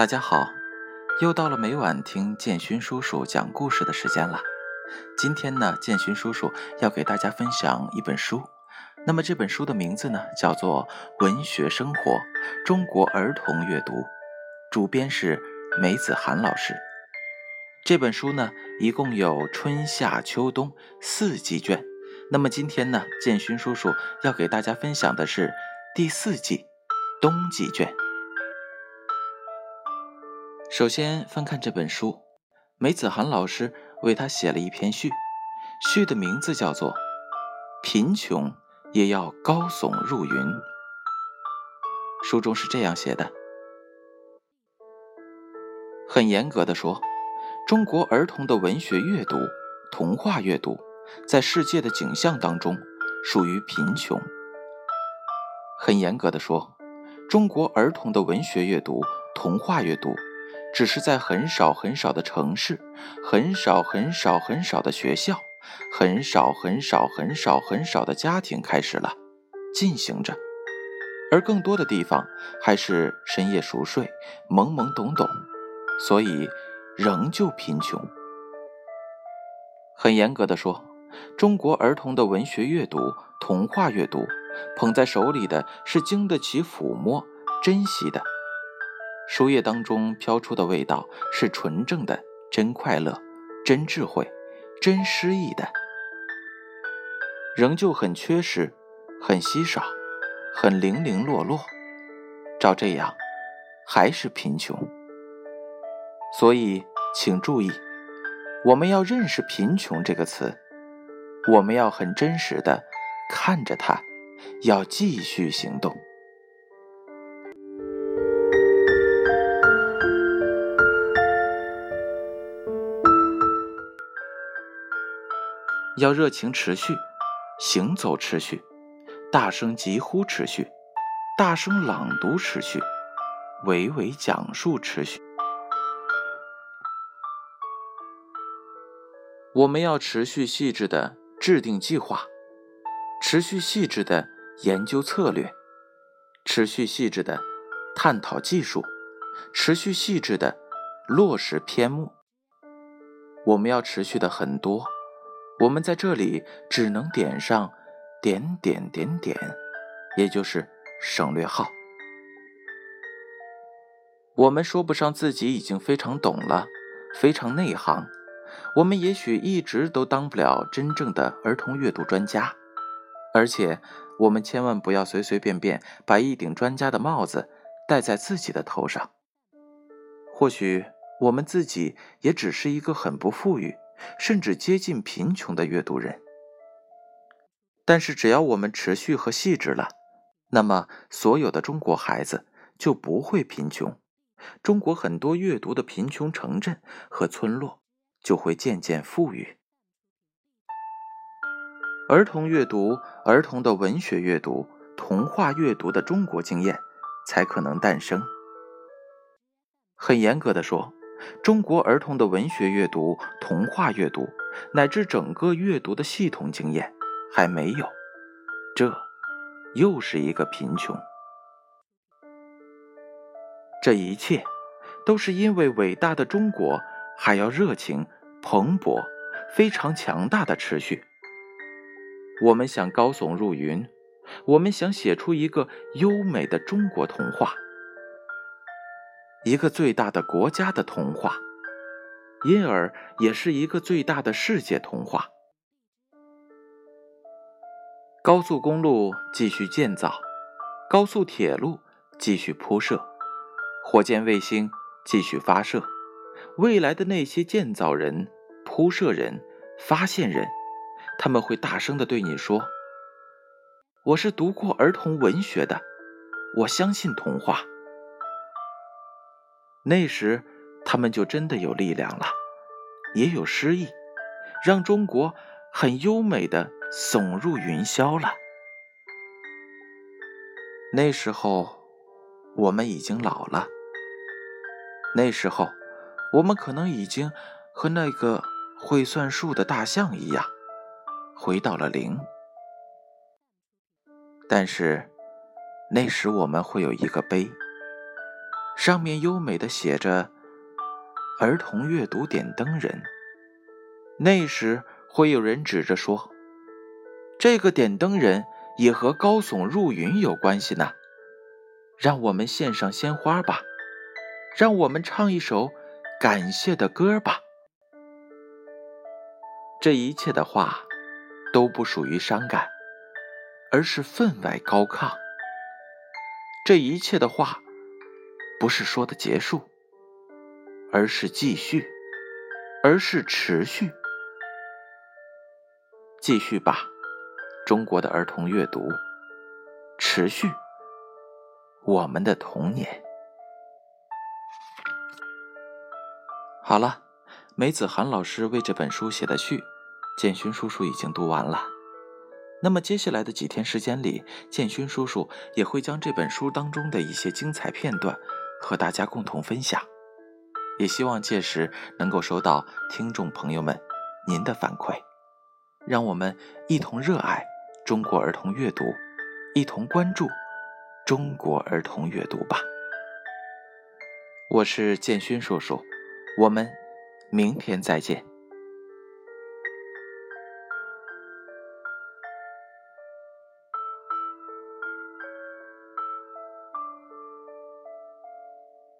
大家好，又到了每晚听建勋叔叔讲故事的时间了。今天呢，建勋叔叔要给大家分享一本书。那么这本书的名字呢，叫做《文学生活：中国儿童阅读》，主编是梅子涵老师。这本书呢，一共有春夏秋冬四季卷。那么今天呢，建勋叔叔要给大家分享的是第四季冬季卷。首先翻看这本书，梅子涵老师为他写了一篇序，序的名字叫做《贫穷也要高耸入云》。书中是这样写的：很严格的说，中国儿童的文学阅读、童话阅读，在世界的景象当中属于贫穷。很严格的说，中国儿童的文学阅读、童话阅读。只是在很少很少的城市，很少很少很少的学校，很少很少很少很少的家庭开始了，进行着，而更多的地方还是深夜熟睡，懵懵懂懂，所以仍旧贫穷。很严格的说，中国儿童的文学阅读、童话阅读，捧在手里的是经得起抚摸、珍惜的。书页当中飘出的味道是纯正的真快乐、真智慧、真诗意的，仍旧很缺失、很稀少、很零零落落。照这样，还是贫穷。所以，请注意，我们要认识“贫穷”这个词，我们要很真实的看着它，要继续行动。要热情持续，行走持续，大声疾呼持续，大声朗读持续，娓娓讲述持续。我们要持续细致的制定计划，持续细致的研究策略，持续细致的探讨技术，持续细致的落实篇目。我们要持续的很多。我们在这里只能点上点点点点，也就是省略号。我们说不上自己已经非常懂了，非常内行。我们也许一直都当不了真正的儿童阅读专家，而且我们千万不要随随便便把一顶专家的帽子戴在自己的头上。或许我们自己也只是一个很不富裕。甚至接近贫穷的阅读人，但是只要我们持续和细致了，那么所有的中国孩子就不会贫穷，中国很多阅读的贫穷城镇和村落就会渐渐富裕。儿童阅读、儿童的文学阅读、童话阅读的中国经验才可能诞生。很严格的说。中国儿童的文学阅读、童话阅读，乃至整个阅读的系统经验还没有，这又是一个贫穷。这一切都是因为伟大的中国还要热情、蓬勃、非常强大的持续。我们想高耸入云，我们想写出一个优美的中国童话。一个最大的国家的童话，因而也是一个最大的世界童话。高速公路继续建造，高速铁路继续铺设，火箭卫星继续发射。未来的那些建造人、铺设人、发现人，他们会大声的对你说：“我是读过儿童文学的，我相信童话。”那时，他们就真的有力量了，也有诗意，让中国很优美的耸入云霄了。那时候，我们已经老了。那时候，我们可能已经和那个会算数的大象一样，回到了零。但是，那时我们会有一个碑。上面优美的写着“儿童阅读点灯人”。那时会有人指着说：“这个点灯人也和高耸入云有关系呢。”让我们献上鲜花吧，让我们唱一首感谢的歌吧。这一切的话都不属于伤感，而是分外高亢。这一切的话不是说的结束，而是继续，而是持续。继续吧，中国的儿童阅读，持续。我们的童年。好了，梅子涵老师为这本书写的序，建勋叔叔已经读完了。那么接下来的几天时间里，建勋叔叔也会将这本书当中的一些精彩片段和大家共同分享。也希望届时能够收到听众朋友们您的反馈，让我们一同热爱中国儿童阅读，一同关注。中国儿童阅读吧，我是建勋叔叔，我们明天再见。